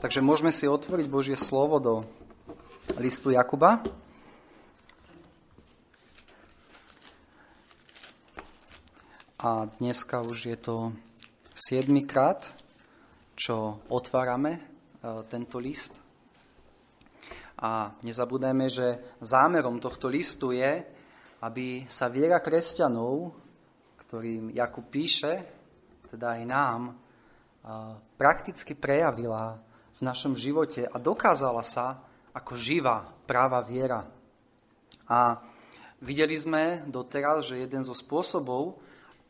Takže môžeme si otvoriť Božie slovo do listu Jakuba. A dneska už je to 7. krát, čo otvárame e, tento list. A nezabúdajme, že zámerom tohto listu je, aby sa viera kresťanov, ktorým Jakub píše, teda aj nám, e, prakticky prejavila v našom živote a dokázala sa ako živá, práva viera. A videli sme doteraz, že jeden zo spôsobov,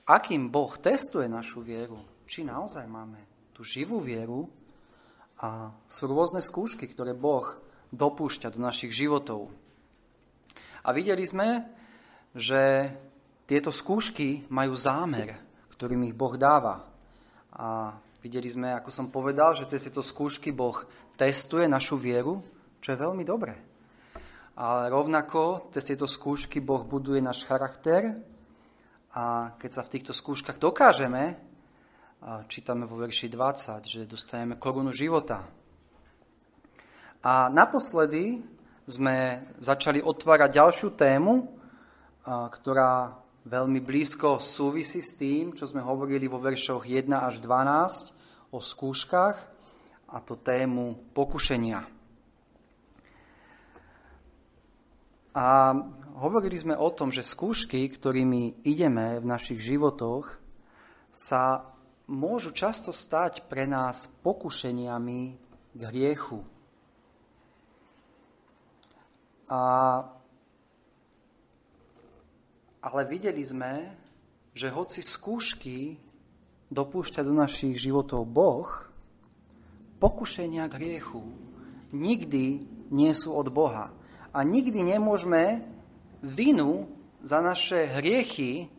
akým Boh testuje našu vieru, či naozaj máme tú živú vieru, a sú rôzne skúšky, ktoré Boh dopúšťa do našich životov. A videli sme, že tieto skúšky majú zámer, ktorým ich Boh dáva. A Videli sme, ako som povedal, že cez tieto skúšky Boh testuje našu vieru, čo je veľmi dobré. Ale rovnako cez tieto skúšky Boh buduje náš charakter a keď sa v týchto skúškach dokážeme, čítame vo verši 20, že dostaneme korunu života. A naposledy sme začali otvárať ďalšiu tému, ktorá veľmi blízko súvisí s tým, čo sme hovorili vo veršoch 1 až 12 o skúškach a to tému pokušenia. A hovorili sme o tom, že skúšky, ktorými ideme v našich životoch, sa môžu často stať pre nás pokušeniami k hriechu. A ale videli sme, že hoci skúšky dopúšťa do našich životov Boh, pokušenia k hriechu nikdy nie sú od Boha. A nikdy nemôžeme vinu za naše hriechy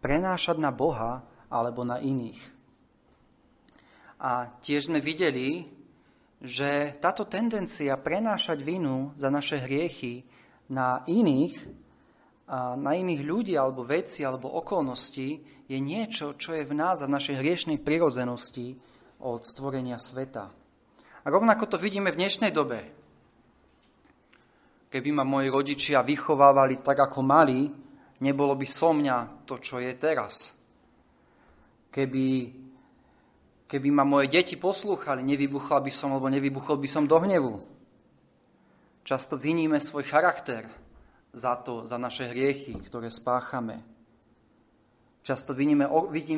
prenášať na Boha alebo na iných. A tiež sme videli, že táto tendencia prenášať vinu za naše hriechy na iných na iných ľudí alebo veci alebo okolnosti je niečo, čo je v nás a v našej hriešnej prirodzenosti od stvorenia sveta. A rovnako to vidíme v dnešnej dobe. Keby ma moji rodičia vychovávali tak, ako mali, nebolo by so mňa to, čo je teraz. Keby, keby ma moje deti poslúchali, nevybuchal by som, alebo nevybuchol by som do hnevu. Často viníme svoj charakter, za to, za naše hriechy, ktoré spáchame. Často viníme,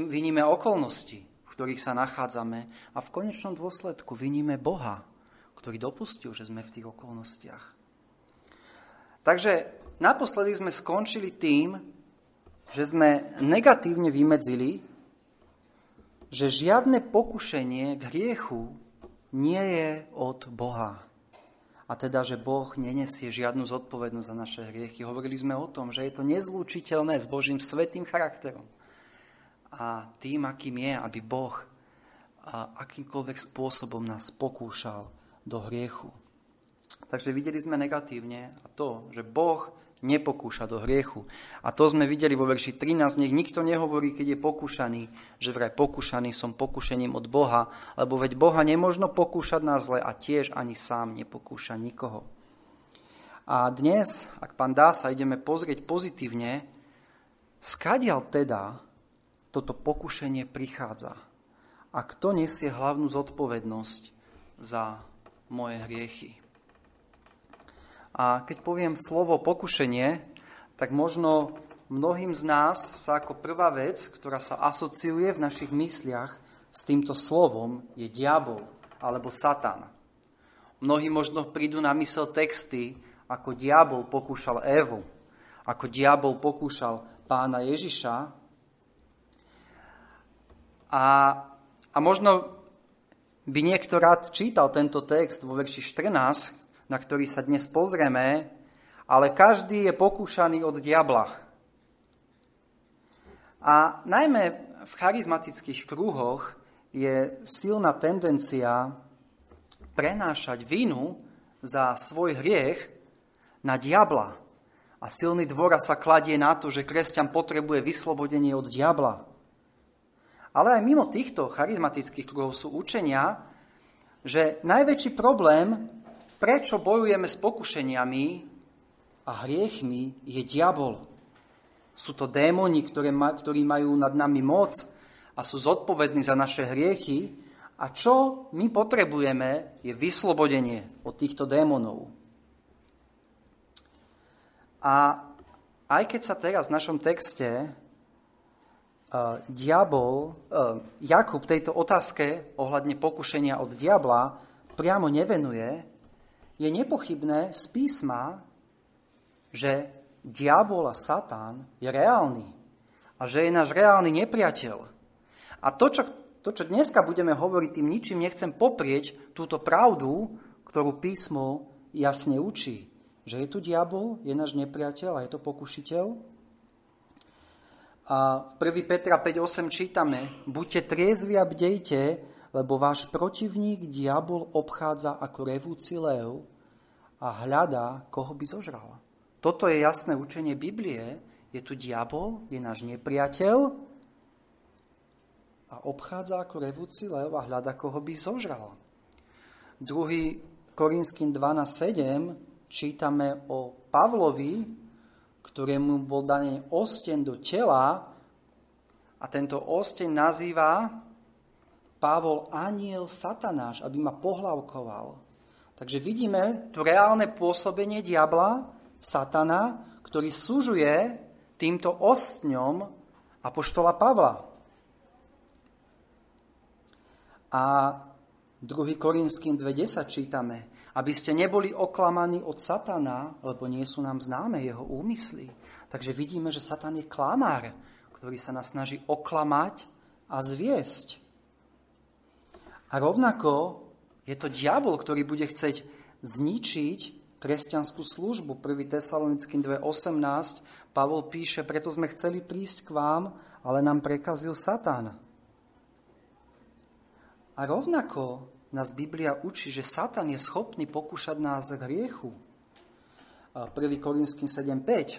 viníme okolnosti, v ktorých sa nachádzame a v konečnom dôsledku viníme Boha, ktorý dopustil, že sme v tých okolnostiach. Takže naposledy sme skončili tým, že sme negatívne vymedzili, že žiadne pokušenie k hriechu nie je od Boha a teda, že Boh nenesie žiadnu zodpovednosť za naše hriechy. Hovorili sme o tom, že je to nezlúčiteľné s Božím svetým charakterom a tým, akým je, aby Boh akýmkoľvek spôsobom nás pokúšal do hriechu. Takže videli sme negatívne a to, že Boh nepokúša do hriechu. A to sme videli vo verši 13, nech nikto nehovorí, keď je pokúšaný, že vraj pokúšaný som pokúšením od Boha, lebo veď Boha nemožno pokúšať na zle a tiež ani sám nepokúša nikoho. A dnes, ak pán dá sa, ideme pozrieť pozitívne, skadial teda toto pokušenie prichádza. A kto nesie hlavnú zodpovednosť za moje hriechy? A keď poviem slovo pokušenie, tak možno mnohým z nás sa ako prvá vec, ktorá sa asociuje v našich mysliach s týmto slovom, je diabol alebo satan. Mnohí možno prídu na mysel texty, ako diabol pokúšal Evu, ako diabol pokúšal pána Ježiša. A, a možno by niekto rád čítal tento text vo verši 14, na ktorý sa dnes pozrieme, ale každý je pokúšaný od diabla. A najmä v charizmatických kruhoch je silná tendencia prenášať vinu za svoj hriech na diabla. A silný dôraz sa kladie na to, že kresťan potrebuje vyslobodenie od diabla. Ale aj mimo týchto charizmatických kruhov sú učenia, že najväčší problém, prečo bojujeme s pokušeniami a hriechmi, je diabol. Sú to démoni, ktoré ma, ktorí majú nad nami moc a sú zodpovední za naše hriechy. A čo my potrebujeme, je vyslobodenie od týchto démonov. A aj keď sa teraz v našom texte uh, diabol, uh, Jakub tejto otázke ohľadne pokušenia od diabla priamo nevenuje, je nepochybné z písma, že diabol a Satan je reálny a že je náš reálny nepriateľ. A to, čo, to, čo dneska budeme hovoriť, tým ničím nechcem poprieť túto pravdu, ktorú písmo jasne učí. Že je tu diabol, je náš nepriateľ a je to pokušiteľ. A v 1. Petra 5.8 čítame, buďte triezvi a bdejte, lebo váš protivník diabol obchádza ako revúci lev a hľadá, koho by zožral. Toto je jasné učenie Biblie. Je tu diabol, je náš nepriateľ a obchádza ako revúci lev a hľada, koho by zožral. 2. Korinským 12.7 čítame o Pavlovi, ktorému bol daný osten do tela a tento osten nazýva Pavol aniel satanáš, aby ma pohlavkoval. Takže vidíme tu reálne pôsobenie diabla, satana, ktorý súžuje týmto ostňom apoštola Pavla. A 2. Korinským 2.10 čítame, aby ste neboli oklamaní od Satana, lebo nie sú nám známe jeho úmysly. Takže vidíme, že Satan je klamár, ktorý sa nás snaží oklamať a zviesť. A rovnako je to diabol, ktorý bude chceť zničiť kresťanskú službu. 1. Tesalonickým 2.18 Pavol píše, preto sme chceli prísť k vám, ale nám prekazil Satan. A rovnako nás Biblia učí, že Satan je schopný pokúšať nás k hriechu. 1. Korinským 7.5.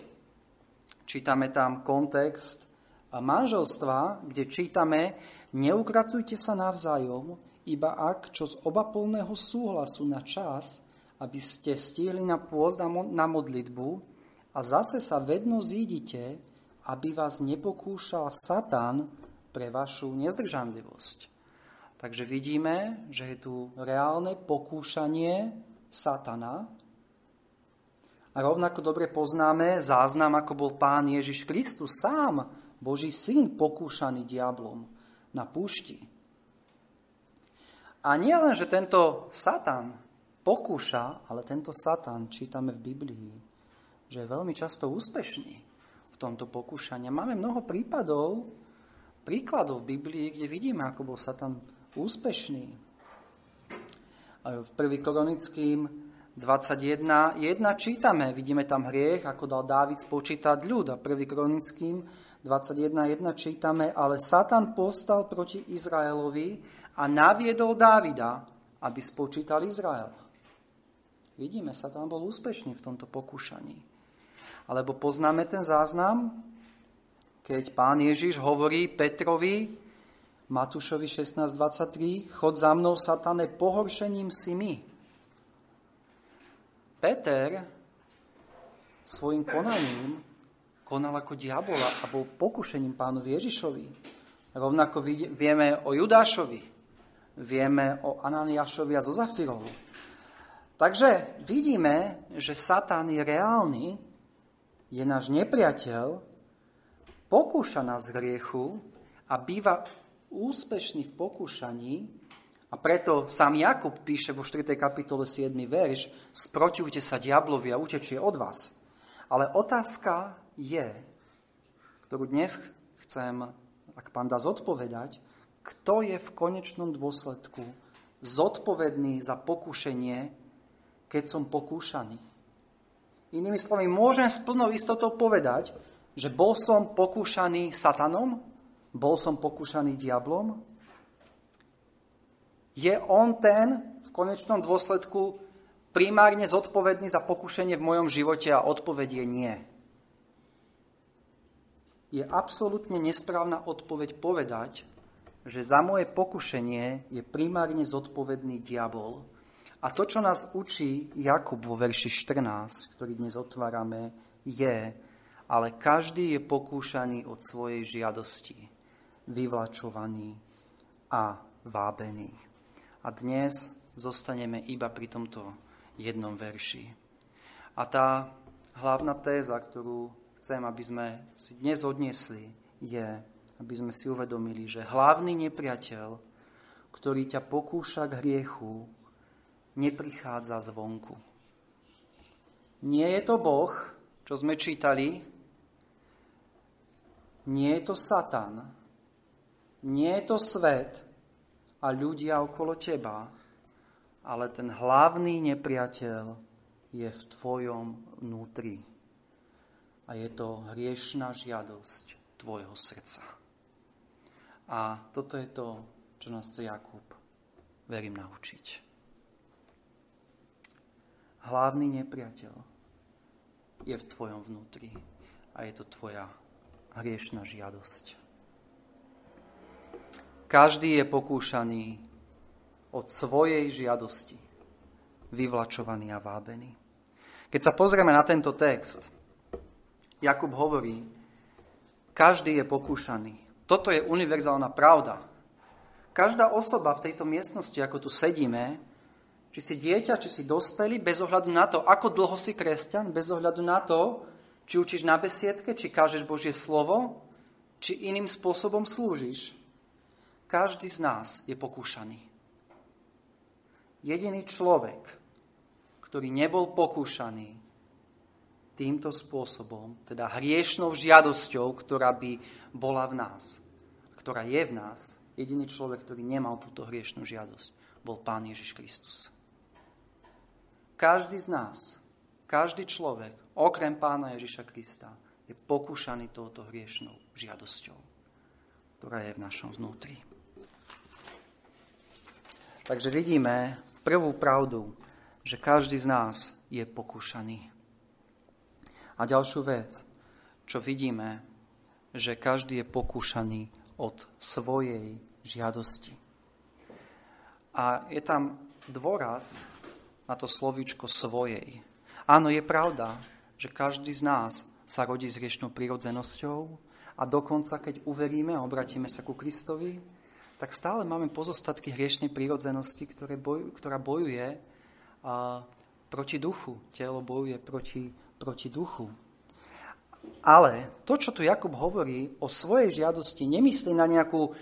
Čítame tam kontext manželstva, kde čítame Neukracujte sa navzájom, iba ak, čo z obapolného súhlasu na čas, aby ste stihli na pôzd na modlitbu a zase sa vedno zídite, aby vás nepokúšal Satan pre vašu nezdržanlivosť. Takže vidíme, že je tu reálne pokúšanie satana. A rovnako dobre poznáme záznam, ako bol pán Ježiš Kristus sám, Boží syn, pokúšaný diablom na púšti. A nie len, že tento satan pokúša, ale tento satan, čítame v Biblii, že je veľmi často úspešný v tomto pokúšaní. Máme mnoho prípadov, príkladov v Biblii, kde vidíme, ako bol satan úspešný. V 1. Koronickým 21.1 čítame, vidíme tam hriech, ako dal Dávid spočítať ľud. A 1. Koronickým 21.1 čítame, ale Satan postal proti Izraelovi a naviedol Dávida, aby spočítal Izrael. Vidíme, Satan bol úspešný v tomto pokúšaní. Alebo poznáme ten záznam, keď pán Ježiš hovorí Petrovi, Matúšovi 16.23, chod za mnou, satane, pohoršením si my. Peter svojim konaním konal ako diabola a bol pokušením pánovi Ježišovi. Rovnako vieme o Judášovi, vieme o Ananiášovi a Zozafirovu. Takže vidíme, že Satan je reálny, je náš nepriateľ, pokúša nás hriechu a býva úspešný v pokúšaní, a preto sám Jakub píše vo 4. kapitole 7. verš, sprotivte sa diablovi a utečie od vás. Ale otázka je, ktorú dnes chcem, ak pán dá zodpovedať, kto je v konečnom dôsledku zodpovedný za pokušenie, keď som pokúšaný. Inými slovami, môžem s plnou istotou povedať, že bol som pokúšaný satanom, bol som pokúšaný diablom? Je on ten v konečnom dôsledku primárne zodpovedný za pokušenie v mojom živote a odpoveď je nie. Je absolútne nesprávna odpoveď povedať, že za moje pokušenie je primárne zodpovedný diabol. A to, čo nás učí Jakub vo verši 14, ktorý dnes otvárame, je, ale každý je pokúšaný od svojej žiadosti, vyvlačovaný a vábený. A dnes zostaneme iba pri tomto jednom verši. A tá hlavná téza, ktorú chcem, aby sme si dnes odniesli, je, aby sme si uvedomili, že hlavný nepriateľ, ktorý ťa pokúša k hriechu, neprichádza zvonku. Nie je to Boh, čo sme čítali, nie je to Satan, nie je to svet a ľudia okolo teba, ale ten hlavný nepriateľ je v tvojom vnútri. A je to hriešná žiadosť tvojho srdca. A toto je to, čo nás chce Jakub, verím, naučiť. Hlavný nepriateľ je v tvojom vnútri a je to tvoja hriešná žiadosť. Každý je pokúšaný od svojej žiadosti, vyvlačovaný a vábený. Keď sa pozrieme na tento text, Jakub hovorí, každý je pokúšaný toto je univerzálna pravda. Každá osoba v tejto miestnosti, ako tu sedíme, či si dieťa, či si dospelý, bez ohľadu na to, ako dlho si kresťan, bez ohľadu na to, či učíš na besiedke, či kážeš Božie slovo, či iným spôsobom slúžiš. Každý z nás je pokúšaný. Jediný človek, ktorý nebol pokúšaný, týmto spôsobom, teda hriešnou žiadosťou, ktorá by bola v nás, ktorá je v nás, jediný človek, ktorý nemal túto hriešnú žiadosť, bol Pán Ježiš Kristus. Každý z nás, každý človek, okrem Pána Ježiša Krista, je pokúšaný touto hriešnou žiadosťou, ktorá je v našom vnútri. Takže vidíme prvú pravdu, že každý z nás je pokúšaný. A ďalšiu vec, čo vidíme, že každý je pokúšaný od svojej žiadosti. A je tam dôraz na to slovíčko svojej. Áno, je pravda, že každý z nás sa rodí s riešnou prirodzenosťou a dokonca, keď uveríme a obratíme sa ku Kristovi, tak stále máme pozostatky hriešnej prírodzenosti, ktoré boju, ktorá bojuje a, proti duchu. Telo bojuje proti proti duchu. Ale to, čo tu Jakub hovorí o svojej žiadosti, nemyslí na nejakú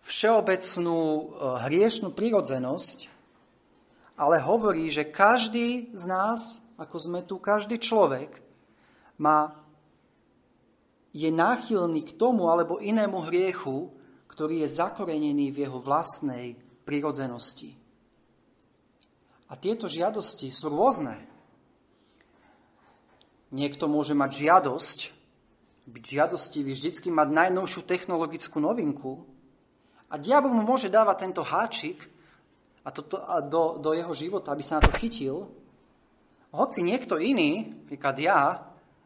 všeobecnú e, hriešnú prirodzenosť, ale hovorí, že každý z nás, ako sme tu, každý človek, má, je náchylný k tomu alebo inému hriechu, ktorý je zakorenený v jeho vlastnej prirodzenosti. A tieto žiadosti sú rôzne. Niekto môže mať žiadosť, byť žiadostivý, vždycky mať najnovšiu technologickú novinku a diabol mu môže dávať tento háčik a to, a do, do jeho života, aby sa na to chytil. Hoci niekto iný, napríklad ja,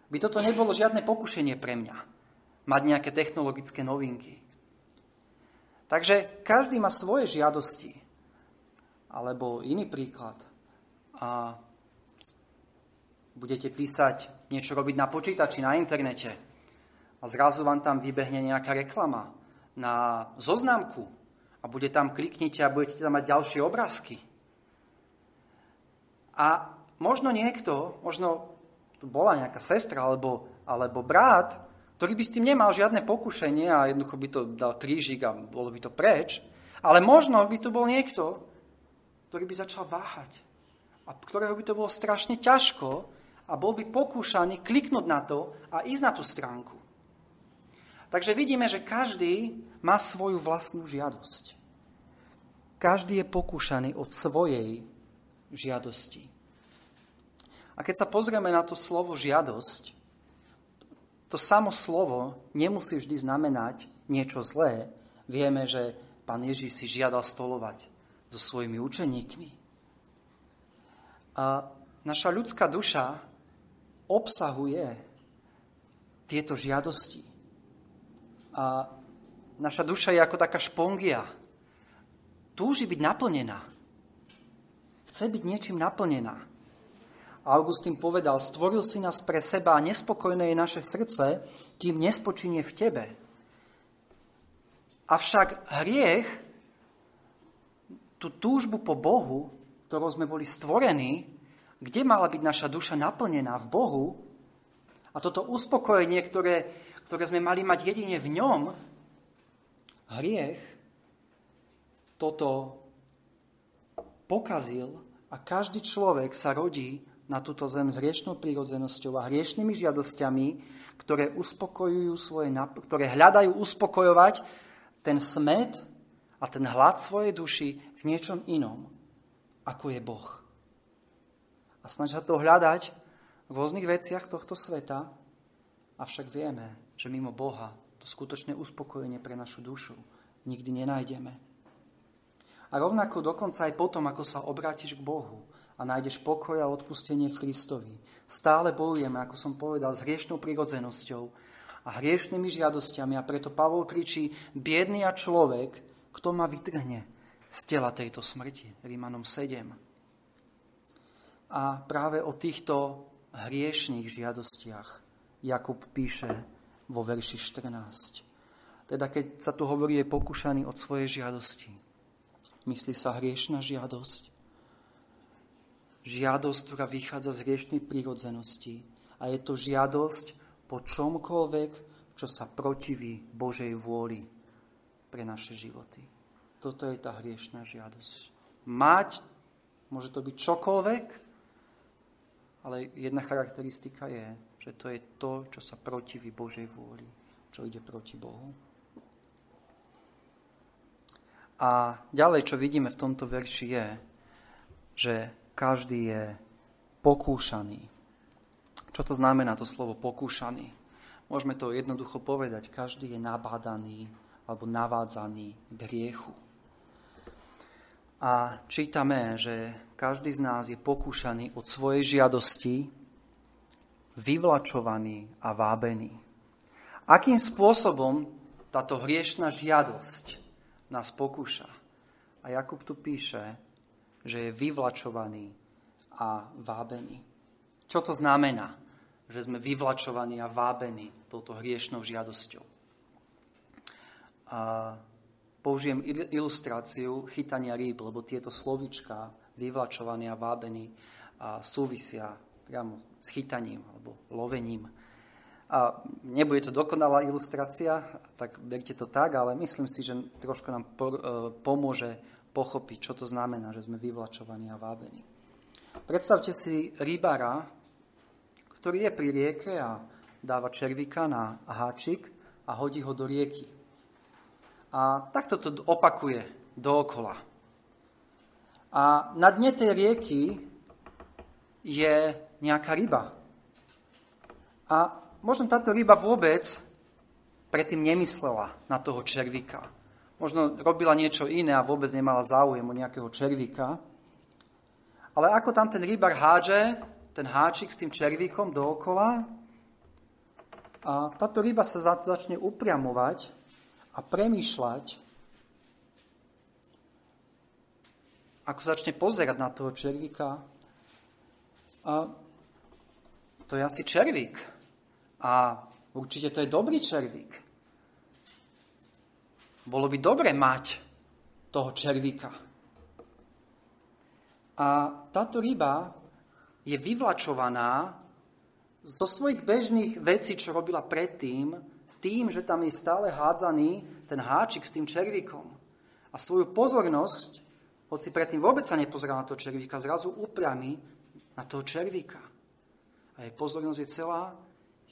by toto nebolo žiadne pokušenie pre mňa. Mať nejaké technologické novinky. Takže každý má svoje žiadosti. Alebo iný príklad. A budete písať niečo robiť na počítači, na internete a zrazu vám tam vybehne nejaká reklama na zoznamku a bude tam, kliknite a budete tam mať ďalšie obrázky. A možno niekto, možno tu bola nejaká sestra alebo, alebo brat, ktorý by s tým nemal žiadne pokušenie a jednoducho by to dal krížik a bolo by to preč, ale možno by tu bol niekto, ktorý by začal váhať a ktorého by to bolo strašne ťažko a bol by pokúšaný kliknúť na to a ísť na tú stránku. Takže vidíme, že každý má svoju vlastnú žiadosť. Každý je pokúšaný od svojej žiadosti. A keď sa pozrieme na to slovo žiadosť, to samo slovo nemusí vždy znamenať niečo zlé. Vieme, že pán Ježíš si žiadal stolovať so svojimi učeníkmi. A naša ľudská duša obsahuje tieto žiadosti. A Naša duša je ako taká špongia. Túži byť naplnená. Chce byť niečím naplnená. Augustín povedal, stvoril si nás pre seba a nespokojné je naše srdce, kým nespočinie v tebe. Avšak hriech, tú túžbu po Bohu, ktorou sme boli stvorení, kde mala byť naša duša naplnená v Bohu, a toto uspokojenie, ktoré, ktoré sme mali mať jedine v ňom, hriech, toto pokazil a každý človek sa rodí na túto zem s hriešnou prírodzenosťou a hriešnými žiadosťami, ktoré, uspokojujú svoje, ktoré hľadajú uspokojovať ten smet a ten hlad svojej duši v niečom inom, ako je Boh. A snažia to hľadať v rôznych veciach tohto sveta, avšak vieme, že mimo Boha to skutočné uspokojenie pre našu dušu nikdy nenájdeme. A rovnako dokonca aj potom, ako sa obrátiš k Bohu a nájdeš pokoj a odpustenie v Kristovi. Stále bojujeme, ako som povedal, s hriešnou prirodzenosťou a hriešnými žiadosťami a preto Pavol kričí, biedný a človek, kto ma vytrhne z tela tejto smrti. Rímanom 7. A práve o týchto hriešných žiadostiach Jakub píše vo verši 14. Teda keď sa tu hovorí, je pokúšaný od svojej žiadosti. Myslí sa hriešná žiadosť, žiadosť, ktorá vychádza z hriešnej prírodzenosti. A je to žiadosť po čomkoľvek, čo sa protiví Božej vôli pre naše životy. Toto je tá hriešná žiadosť. Mať, môže to byť čokoľvek, ale jedna charakteristika je, že to je to, čo sa protiví Božej vôli, čo ide proti Bohu. A ďalej, čo vidíme v tomto verši je, že každý je pokúšaný. Čo to znamená to slovo pokúšaný? Môžeme to jednoducho povedať. Každý je nabádaný alebo navádzaný k hriechu. A čítame, že každý z nás je pokúšaný od svojej žiadosti, vyvlačovaný a vábený. Akým spôsobom táto hriešná žiadosť nás pokúša? A Jakub tu píše, že je vyvlačovaný a vábený. Čo to znamená, že sme vyvlačovaní a vábení touto hriešnou žiadosťou? A použijem ilustráciu chytania rýb, lebo tieto slovička, vyvlačovaní a vábení, a súvisia priamo s chytaním alebo lovením. A nebude to dokonalá ilustrácia, tak berte to tak, ale myslím si, že trošku nám e, pomôže pochopiť, čo to znamená, že sme vyvlačovaní a vábení. Predstavte si rybára, ktorý je pri rieke a dáva červika na háčik a hodí ho do rieky. A takto to opakuje dookola. A na dne tej rieky je nejaká ryba. A možno táto ryba vôbec predtým nemyslela na toho červika možno robila niečo iné a vôbec nemala záujem o nejakého červíka. Ale ako tam ten rybar hádže ten háčik s tým červíkom dookola a táto ryba sa začne upriamovať a premýšľať, ako začne pozerať na toho červíka. A to je asi červík. A určite to je dobrý červík. Bolo by dobre mať toho červíka. A táto ryba je vyvlačovaná zo svojich bežných vecí, čo robila predtým, tým, že tam je stále hádzaný ten háčik s tým červíkom. A svoju pozornosť, hoci predtým vôbec sa nepozerala na toho červíka, zrazu upriami na toho červíka. A jej pozornosť je celá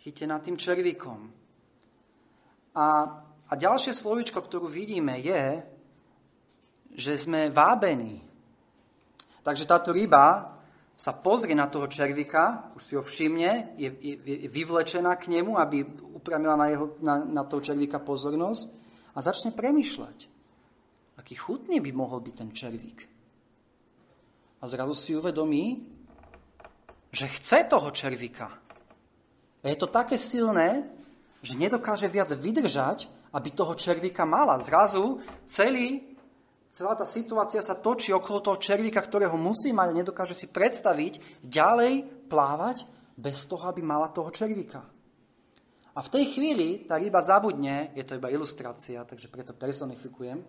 chytená tým červíkom. A a ďalšie slovičko, ktorú vidíme, je, že sme vábení. Takže táto ryba sa pozrie na toho červika, už si ho všimne, je, je, je vyvlečená k nemu, aby upravila na, jeho, na, na toho červika pozornosť a začne premyšľať, aký chutný by mohol byť ten červík. A zrazu si uvedomí, že chce toho červika. A je to také silné, že nedokáže viac vydržať aby toho červíka mala. Zrazu celý, celá tá situácia sa točí okolo toho červíka, ktorého musí mať a nedokáže si predstaviť ďalej plávať bez toho, aby mala toho červíka. A v tej chvíli tá ryba zabudne, je to iba ilustrácia, takže preto personifikujem,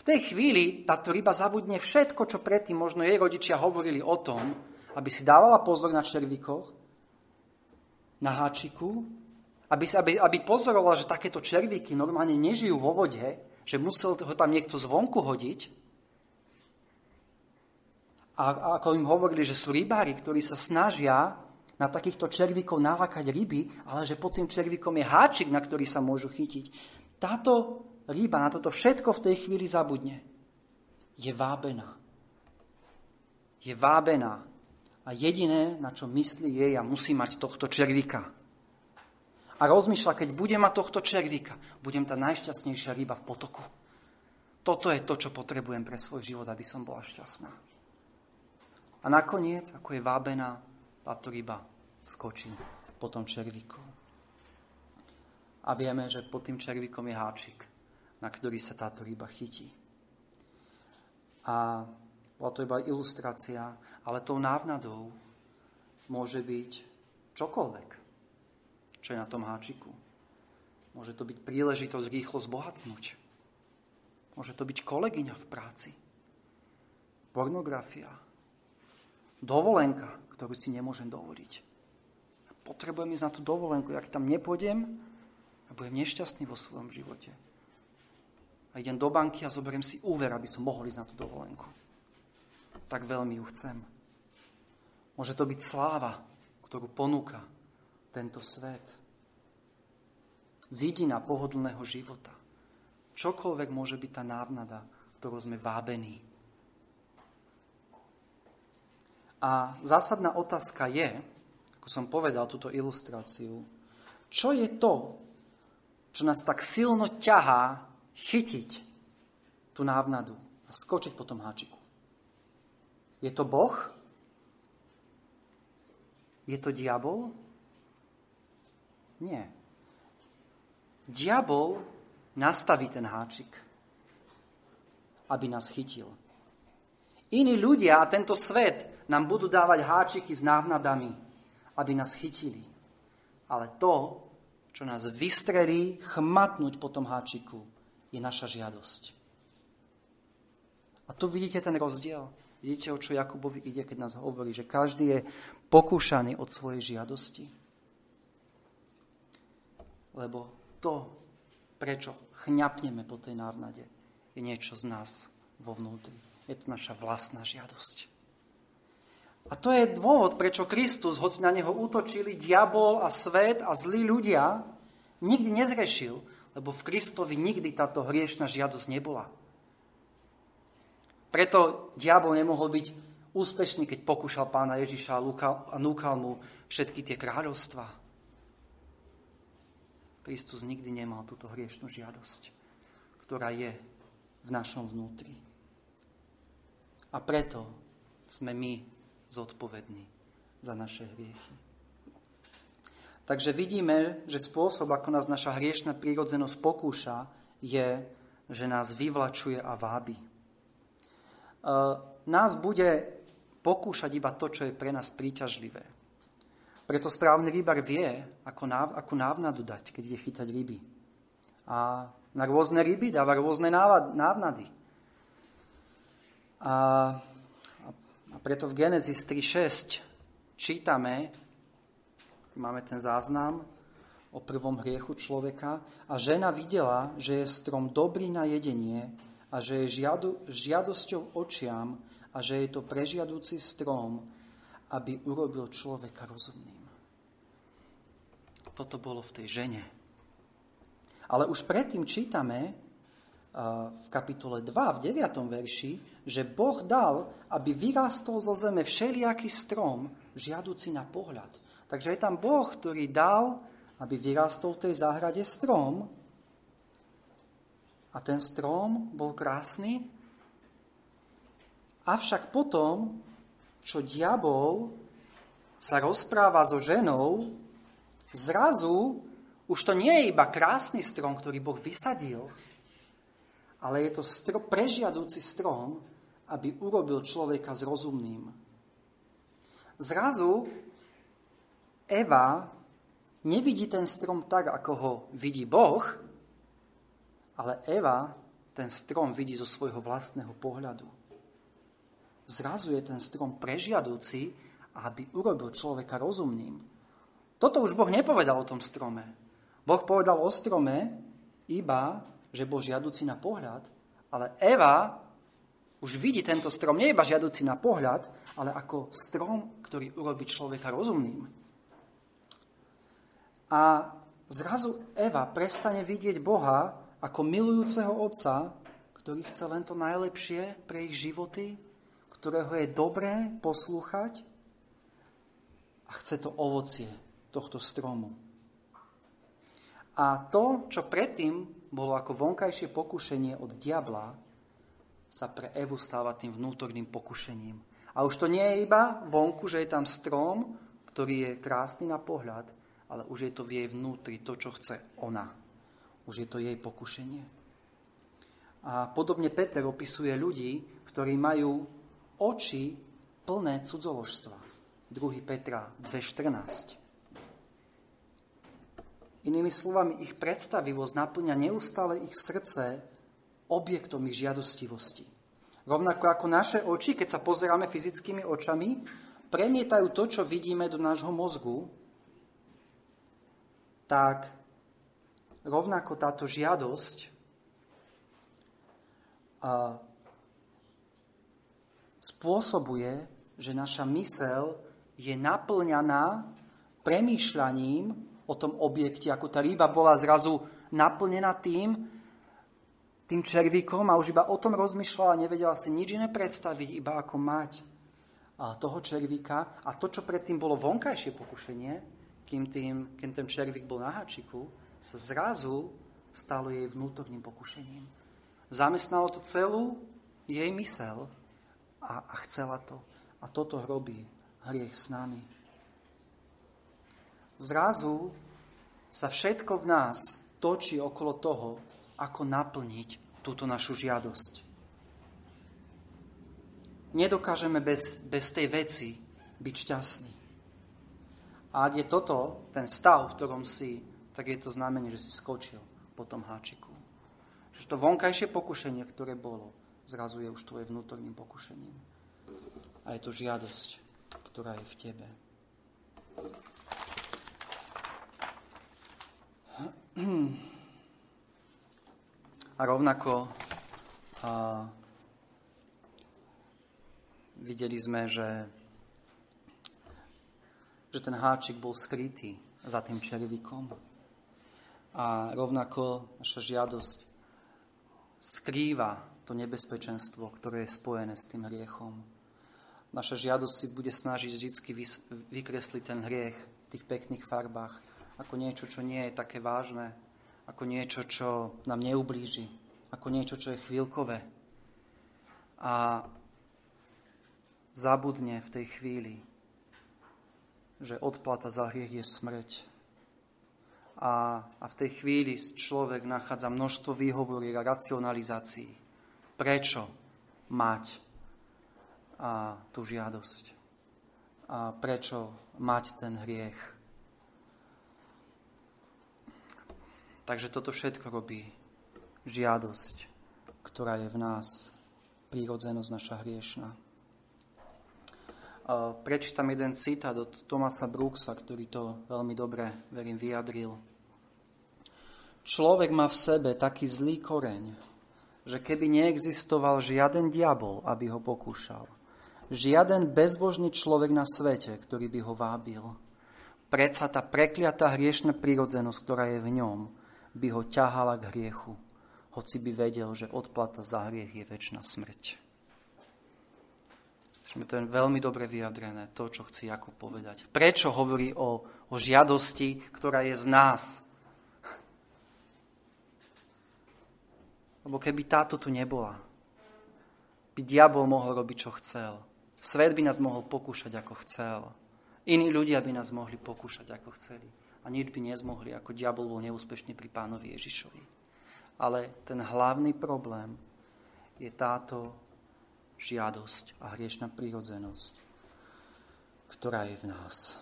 v tej chvíli táto ryba zabudne všetko, čo predtým možno jej rodičia hovorili o tom, aby si dávala pozor na červíkoch, na háčiku, aby, aby, aby pozorovala, že takéto červíky normálne nežijú vo vode, že musel ho tam niekto zvonku hodiť. A, a ako im hovorili, že sú rybári, ktorí sa snažia na takýchto červíkov nalákať ryby, ale že pod tým červíkom je háčik, na ktorý sa môžu chytiť. Táto ryba na toto všetko v tej chvíli zabudne. Je vábená. Je vábená. A jediné, na čo myslí, je, ja musím mať tohto červíka. A rozmýšľa, keď budem mať tohto červíka, budem tá najšťastnejšia ryba v potoku. Toto je to, čo potrebujem pre svoj život, aby som bola šťastná. A nakoniec, ako je vábená, táto ryba skočí po tom červíku. A vieme, že pod tým červíkom je háčik, na ktorý sa táto ryba chytí. A bola to iba ilustrácia, ale tou návnadou môže byť čokoľvek, čo je na tom háčiku. Môže to byť príležitosť rýchlo zbohatnúť. Môže to byť kolegyňa v práci. Pornografia. Dovolenka, ktorú si nemôžem dovoliť. Potrebujem ísť na tú dovolenku. Ak tam nepôjdem, a budem nešťastný vo svojom živote. A idem do banky a zoberiem si úver, aby som mohol ísť na tú dovolenku. Tak veľmi ju chcem. Môže to byť sláva, ktorú ponúka tento svet. Vidina pohodlného života. Čokoľvek môže byť tá návnada, ktorou sme vábení. A zásadná otázka je, ako som povedal túto ilustráciu, čo je to, čo nás tak silno ťahá chytiť tú návnadu a skočiť po tom háčiku. Je to Boh? Je to diabol? Nie. Diabol nastaví ten háčik, aby nás chytil. Iní ľudia a tento svet nám budú dávať háčiky s návnadami, aby nás chytili. Ale to, čo nás vystrelí chmatnúť po tom háčiku, je naša žiadosť. A tu vidíte ten rozdiel. Vidíte, o čo Jakubovi ide, keď nás hovorí, že každý je pokúšaný od svojej žiadosti. Lebo to, prečo chňapneme po tej návnade, je niečo z nás vo vnútri. Je to naša vlastná žiadosť. A to je dôvod, prečo Kristus, hoci na neho útočili diabol a svet a zlí ľudia, nikdy nezrešil, lebo v Kristovi nikdy táto hriešna žiadosť nebola. Preto diabol nemohol byť úspešný, keď pokúšal pána Ježiša a núkal mu všetky tie kráľovstva. Kristus nikdy nemal túto hriešnú žiadosť, ktorá je v našom vnútri. A preto sme my zodpovedný za naše hriechy. Takže vidíme, že spôsob, ako nás naša hriešna prírodzenosť pokúša, je, že nás vyvlačuje a vábi. E, nás bude pokúšať iba to, čo je pre nás príťažlivé. Preto správny rybar vie, ako, náv, ako návnadu dať, keď ide chytať ryby. A na rôzne ryby dáva rôzne návnady. A a preto v Genesis 3.6 čítame, máme ten záznam o prvom hriechu človeka, a žena videla, že je strom dobrý na jedenie a že je žiadu, žiadosťou očiam a že je to prežiadúci strom, aby urobil človeka rozumným. Toto bolo v tej žene. Ale už predtým čítame, v kapitole 2, v 9. verši, že Boh dal, aby vyrástol zo zeme všelijaký strom, žiaduci na pohľad. Takže je tam Boh, ktorý dal, aby vyrástol v tej záhrade strom. A ten strom bol krásny. Avšak potom, čo diabol sa rozpráva so ženou, zrazu Už to nie je iba krásny strom, ktorý Boh vysadil, ale je to stro, prežiadúci strom, aby urobil človeka s rozumným. Zrazu Eva nevidí ten strom tak, ako ho vidí Boh, ale Eva ten strom vidí zo svojho vlastného pohľadu. Zrazu je ten strom prežiadúci, aby urobil človeka rozumným. Toto už Boh nepovedal o tom strome. Boh povedal o strome iba, že bol žiaduci na pohľad, ale Eva už vidí tento strom nie iba žiaduci na pohľad, ale ako strom, ktorý urobí človeka rozumným. A zrazu Eva prestane vidieť Boha ako milujúceho otca, ktorý chce len to najlepšie pre ich životy, ktorého je dobré poslúchať a chce to ovocie tohto stromu. A to, čo predtým bolo ako vonkajšie pokušenie od diabla, sa pre Evu stáva tým vnútorným pokušením. A už to nie je iba vonku, že je tam strom, ktorý je krásny na pohľad, ale už je to v jej vnútri to, čo chce ona. Už je to jej pokušenie. A podobne Peter opisuje ľudí, ktorí majú oči plné cudzoložstva. 2. Petra 2.14. Inými slovami, ich predstavivosť naplňa neustále ich srdce objektom ich žiadostivosti. Rovnako ako naše oči, keď sa pozeráme fyzickými očami, premietajú to, čo vidíme do nášho mozgu, tak rovnako táto žiadosť spôsobuje, že naša mysel je naplňaná premýšľaním o tom objekte, ako tá ryba bola zrazu naplnená tým, tým červíkom a už iba o tom rozmýšľala, nevedela si nič iné predstaviť, iba ako mať toho červíka. A to, čo predtým bolo vonkajšie pokušenie, kým, tým, kým ten červík bol na hačiku, sa zrazu stalo jej vnútorným pokušením. Zamestnalo to celú jej mysel a, a chcela to. A toto robí hriech s nami. Zrazu sa všetko v nás točí okolo toho, ako naplniť túto našu žiadosť. Nedokážeme bez, bez tej veci byť šťastní. A ak je toto ten stav, v ktorom si, tak je to znamenie, že si skočil po tom háčiku. Že to vonkajšie pokušenie, ktoré bolo, zrazu je už tvoje vnútorným pokušením. A je to žiadosť, ktorá je v tebe. A rovnako a, videli sme, že, že ten háčik bol skrytý za tým červíkom. A rovnako naša žiadosť skrýva to nebezpečenstvo, ktoré je spojené s tým hriechom. Naša žiadosť si bude snažiť vždy vykresliť ten hriech v tých pekných farbách ako niečo, čo nie je také vážne, ako niečo, čo nám neublíži, ako niečo, čo je chvíľkové. A zabudne v tej chvíli, že odplata za hriech je smrť. A, a v tej chvíli človek nachádza množstvo výhovoriek a racionalizácií. Prečo mať a, tú žiadosť? A prečo mať ten hriech? Takže toto všetko robí žiadosť, ktorá je v nás, prírodzenosť naša hriešna. Prečítam jeden citát od Tomasa Brooksa, ktorý to veľmi dobre, verím, vyjadril. Človek má v sebe taký zlý koreň, že keby neexistoval žiaden diabol, aby ho pokúšal, žiaden bezbožný človek na svete, ktorý by ho vábil, predsa tá prekliatá hriešna prírodzenosť, ktorá je v ňom, by ho ťahala k hriechu, hoci by vedel, že odplata za hriech je väčšina smrť. To je veľmi dobre vyjadrené, to, čo chci Jakub povedať. Prečo hovorí o, o žiadosti, ktorá je z nás? Lebo keby táto tu nebola, by diabol mohol robiť, čo chcel. Svet by nás mohol pokúšať, ako chcel. Iní ľudia by nás mohli pokúšať, ako chceli. A nič by nezmohli, ako diabol bol neúspešný pri pánovi Ježišovi. Ale ten hlavný problém je táto žiadosť a hriešná prírodzenosť, ktorá je v nás.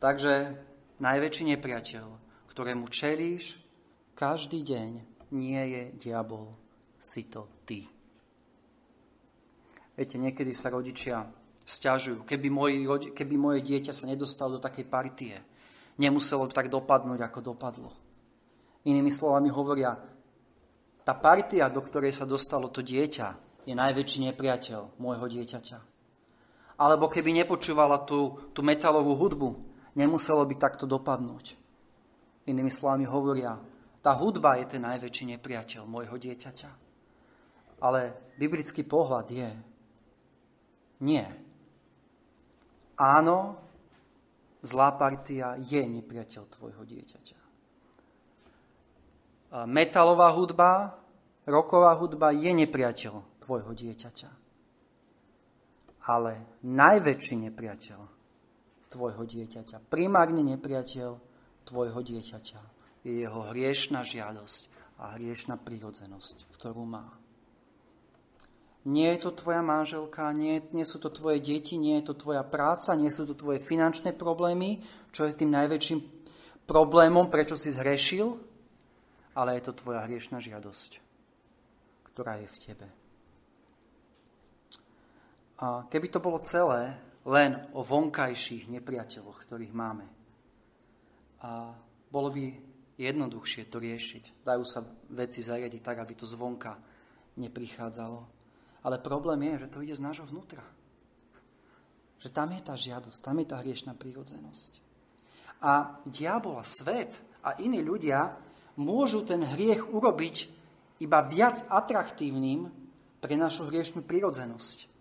Takže najväčší nepriateľ, ktorému čelíš každý deň, nie je diabol, si to ty. Viete, niekedy sa rodičia stiažujú, keby, môj, keby moje dieťa sa nedostalo do takej partie, nemuselo tak dopadnúť, ako dopadlo. Inými slovami hovoria, tá partia, do ktorej sa dostalo to dieťa, je najväčší nepriateľ môjho dieťaťa. Alebo keby nepočúvala tú, tú metalovú hudbu, nemuselo by takto dopadnúť. Inými slovami hovoria, tá hudba je ten najväčší nepriateľ môjho dieťaťa. Ale biblický pohľad je, nie. Áno, zlá partia je nepriateľ tvojho dieťaťa. Metalová hudba, roková hudba je nepriateľ tvojho dieťaťa. Ale najväčší nepriateľ tvojho dieťaťa, primárne nepriateľ tvojho dieťaťa je jeho hriešná žiadosť a hriešná prírodzenosť, ktorú má. Nie je to tvoja manželka, nie, nie sú to tvoje deti, nie je to tvoja práca, nie sú to tvoje finančné problémy, čo je tým najväčším problémom, prečo si zhrešil, ale je to tvoja hriešná žiadosť, ktorá je v tebe. A keby to bolo celé len o vonkajších nepriateľoch, ktorých máme, a bolo by jednoduchšie to riešiť. Dajú sa veci zariadiť tak, aby to zvonka neprichádzalo. Ale problém je, že to ide z nášho vnútra. Že tam je tá žiadosť, tam je tá hriešná prírodzenosť. A diabol a svet a iní ľudia môžu ten hriech urobiť iba viac atraktívnym pre našu hriešnú prírodzenosť.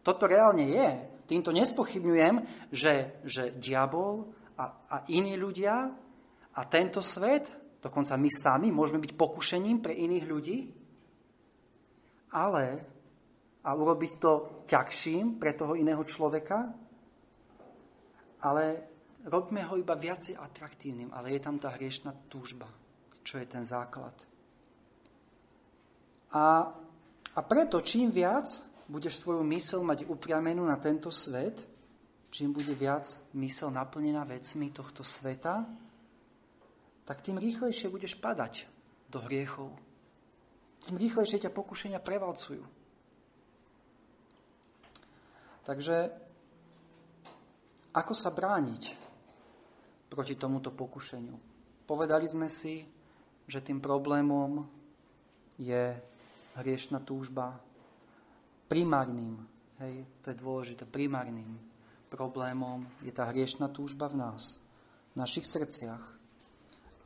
Toto reálne je. Týmto nespochybňujem, že, že diabol a, a iní ľudia a tento svet, dokonca my sami, môžeme byť pokušením pre iných ľudí, ale a urobiť to ťažším pre toho iného človeka, ale robíme ho iba viacej atraktívnym, ale je tam tá hriešná túžba, čo je ten základ. A, a preto čím viac budeš svoju mysel mať upriamenú na tento svet, čím bude viac mysel naplnená vecmi tohto sveta, tak tým rýchlejšie budeš padať do hriechov. Tým rýchlejšie ťa pokušenia prevalcujú. Takže ako sa brániť proti tomuto pokušeniu? Povedali sme si, že tým problémom je hriešna túžba primárnym, hej, to je dôležité, primárnym problémom je tá hriešna túžba v nás, v našich srdciach.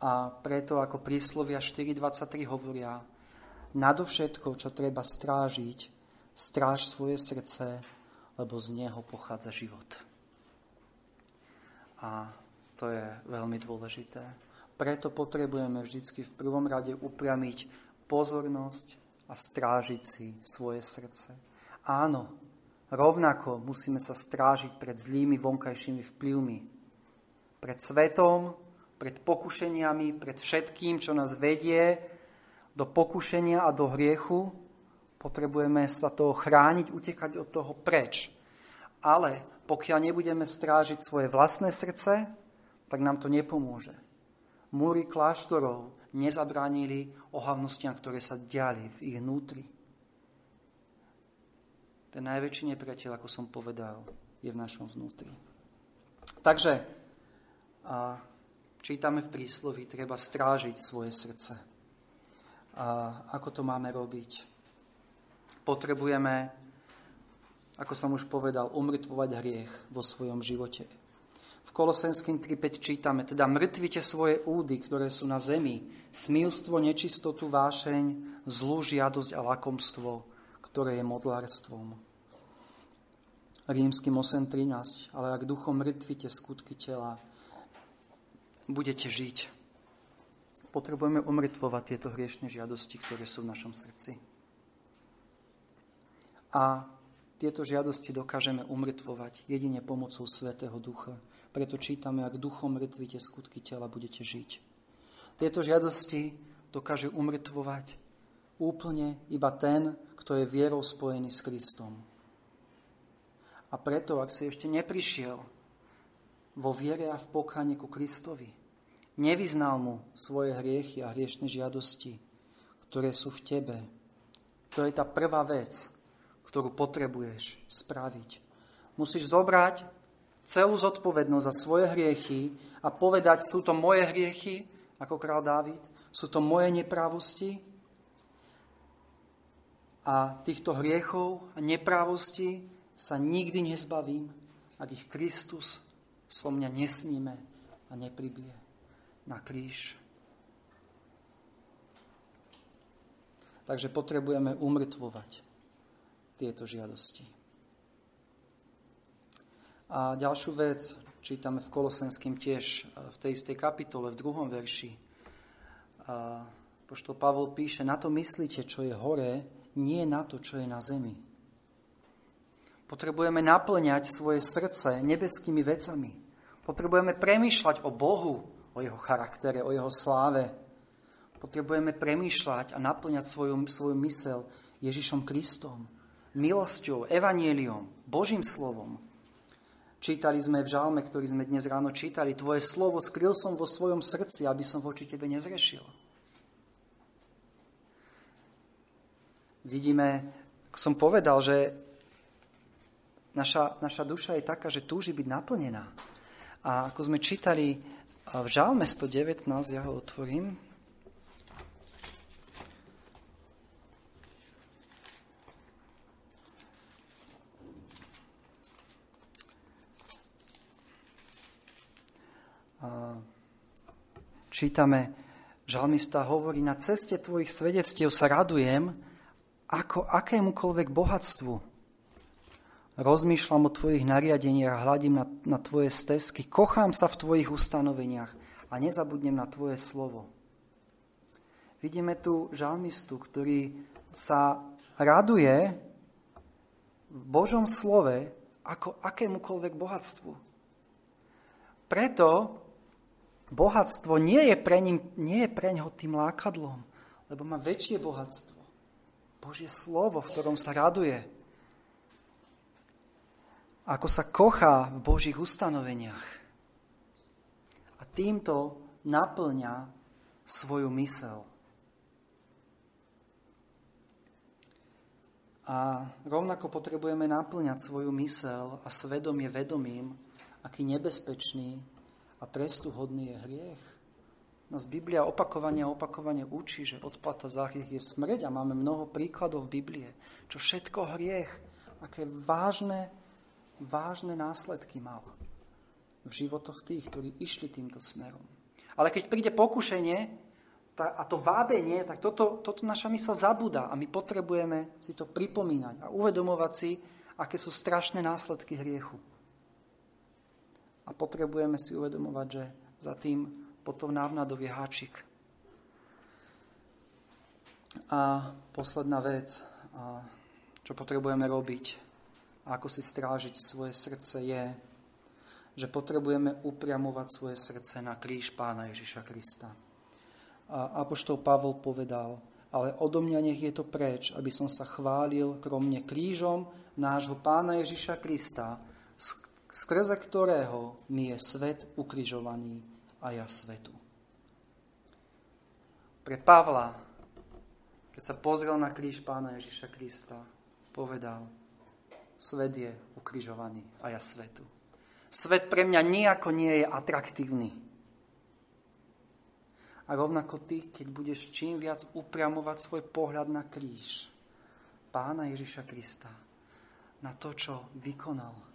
A preto, ako príslovia 4.23 hovoria, nadovšetko, čo treba strážiť, stráž svoje srdce, lebo z neho pochádza život. A to je veľmi dôležité. Preto potrebujeme vždycky v prvom rade upriamiť pozornosť a strážiť si svoje srdce. Áno, rovnako musíme sa strážiť pred zlými vonkajšími vplyvmi. Pred svetom, pred pokušeniami, pred všetkým, čo nás vedie do pokušenia a do hriechu, Potrebujeme sa toho chrániť, utekať od toho preč. Ale pokiaľ nebudeme strážiť svoje vlastné srdce, tak nám to nepomôže. Múry kláštorov nezabránili ohavnostiam, ktoré sa diali v ich vnútri. Ten najväčší nepriateľ, ako som povedal, je v našom vnútri. Takže a, čítame v príslovi, treba strážiť svoje srdce. A ako to máme robiť? Potrebujeme, ako som už povedal, umrtvovať hriech vo svojom živote. V Kolosenským 3.5 čítame, teda mŕtvite svoje údy, ktoré sú na zemi, smilstvo, nečistotu, vášeň, zlú žiadosť a lakomstvo, ktoré je modlárstvom. Rímským 8.13, ale ak duchom mŕtvite skutky tela, budete žiť. Potrebujeme umrtvovať tieto hriešne žiadosti, ktoré sú v našom srdci. A tieto žiadosti dokážeme umrtvovať jedine pomocou Svetého Ducha. Preto čítame, ak duchom mŕtvite skutky tela budete žiť. Tieto žiadosti dokáže umrtvovať úplne iba ten, kto je vierou spojený s Kristom. A preto, ak si ešte neprišiel vo viere a v pokáne ku Kristovi, nevyznal mu svoje hriechy a hriešne žiadosti, ktoré sú v tebe, to je tá prvá vec, ktorú potrebuješ spraviť. Musíš zobrať celú zodpovednosť za svoje hriechy a povedať, sú to moje hriechy, ako král Dávid, sú to moje neprávosti, a týchto hriechov a neprávostí sa nikdy nezbavím, ak ich Kristus so mňa nesníme a nepribije na kríž. Takže potrebujeme umrtvovať tieto žiadosti. A ďalšiu vec čítame v Kolosenským tiež v tej istej kapitole, v druhom verši. poštol Pavol píše, na to myslíte, čo je hore, nie na to, čo je na zemi. Potrebujeme naplňať svoje srdce nebeskými vecami. Potrebujeme premýšľať o Bohu, o jeho charaktere, o jeho sláve. Potrebujeme premýšľať a naplňať svoju, svoju mysel Ježišom Kristom, milosťou, evanieliom, Božím slovom. Čítali sme v žalme, ktorý sme dnes ráno čítali, Tvoje slovo skryl som vo svojom srdci, aby som voči Tebe nezrešil. vidíme, som povedal, že naša, naša duša je taká, že túži byť naplnená. A ako sme čítali v Žalme 119, ja ho otvorím, čítame, žalmista hovorí, na ceste tvojich svedectiev sa radujem, ako akémukoľvek bohatstvu. Rozmýšľam o tvojich nariadeniach, hľadím na, na tvoje stezky, kochám sa v tvojich ustanoveniach a nezabudnem na tvoje slovo. Vidíme tu žalmistu, ktorý sa raduje v Božom slove ako akémukoľvek bohatstvu. Preto bohatstvo nie je pre, ním, nie je pre ňoho tým lákadlom, lebo má väčšie bohatstvo. Božie slovo, v ktorom sa raduje. Ako sa kochá v Božích ustanoveniach. A týmto naplňa svoju mysel. A rovnako potrebujeme naplňať svoju mysel a svedomie vedomím, aký nebezpečný a trestuhodný je hriech. Nás Biblia opakovane a opakovane učí, že odplata za hriech je smrť a máme mnoho príkladov v Biblie, čo všetko hriech, aké vážne, vážne následky mal v životoch tých, ktorí išli týmto smerom. Ale keď príde pokušenie a to vábenie, tak toto, toto naša mysl zabúda a my potrebujeme si to pripomínať a uvedomovať si, aké sú strašné následky hriechu. A potrebujeme si uvedomovať, že za tým potom návnadový háčik. A posledná vec, čo potrebujeme robiť, a ako si strážiť svoje srdce, je, že potrebujeme upriamovať svoje srdce na kríž pána Ježiša Krista. A Apoštol Pavol povedal, ale odo mňa nech je to preč, aby som sa chválil kromne krížom nášho pána Ježiša Krista, skrze ktorého mi je svet ukrižovaný a ja svetu. Pre Pavla, keď sa pozrel na kríž pána Ježiša Krista, povedal, svet je ukrižovaný a ja svetu. Svet pre mňa nejako nie je atraktívny. A rovnako ty, keď budeš čím viac upriamovať svoj pohľad na kríž pána Ježiša Krista, na to, čo vykonal,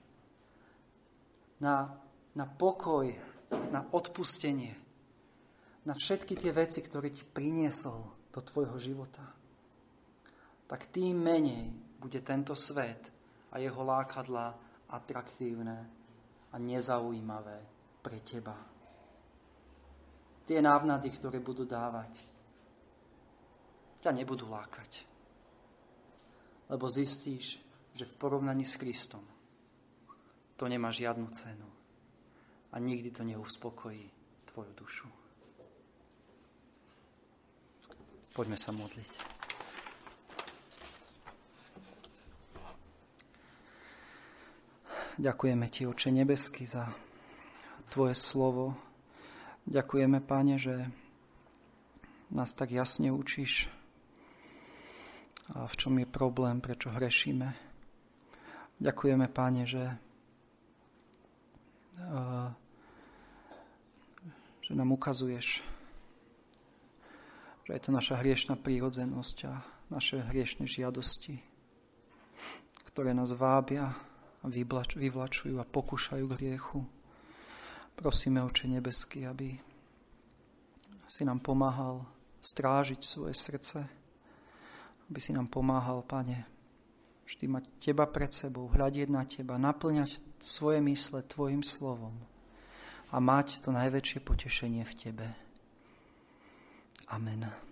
na, na pokoj, na odpustenie, na všetky tie veci, ktoré ti priniesol do tvojho života, tak tým menej bude tento svet a jeho lákadla atraktívne a nezaujímavé pre teba. Tie návnady, ktoré budú dávať, ťa nebudú lákať. Lebo zistíš, že v porovnaní s Kristom to nemá žiadnu cenu a nikdy to neuspokojí tvoju dušu. Poďme sa modliť. Ďakujeme Ti, Oče nebeský, za Tvoje slovo. Ďakujeme, Páne, že nás tak jasne učíš, a v čom je problém, prečo hrešíme. Ďakujeme, Páne, že že nám ukazuješ, že je to naša hriešná prírodzenosť a naše hriešne žiadosti, ktoré nás vábia a vyvlačujú a pokúšajú k hriechu. Prosíme, Oče nebeský, aby si nám pomáhal strážiť svoje srdce, aby si nám pomáhal, Pane, vždy mať Teba pred sebou, hľadieť na Teba, naplňať svoje mysle Tvojim slovom a mať to najväčšie potešenie v Tebe. Amen.